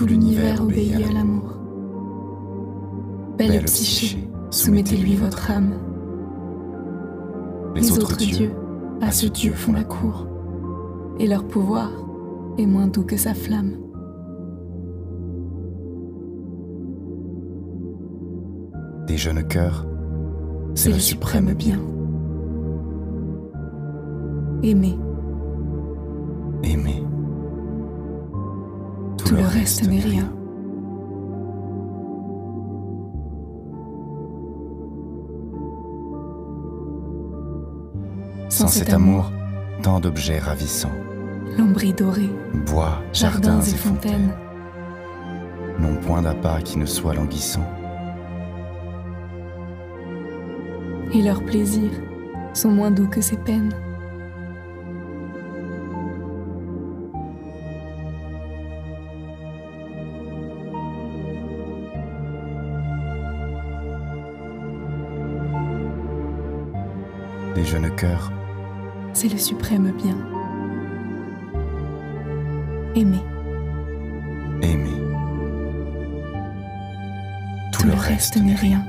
tout l'univers obéit à l'amour. Belle, psyché, soumettez-lui votre âme. Les autres dieux, à ce Dieu font la cour, et leur pouvoir est moins doux que sa flamme. Des jeunes cœurs, c'est le suprême bien. Aimer, Aimer. Tout le reste n'est rien. Sans cet amour, tant d'objets ravissants, L'ombrie dorée, bois, jardins et fontaines, n'ont point d'appât qui ne soit languissant. et leurs plaisirs sont moins doux que ses peines. Des jeunes cœurs, C'est le suprême bien. Aimer, aimer. tout le reste n'est rien.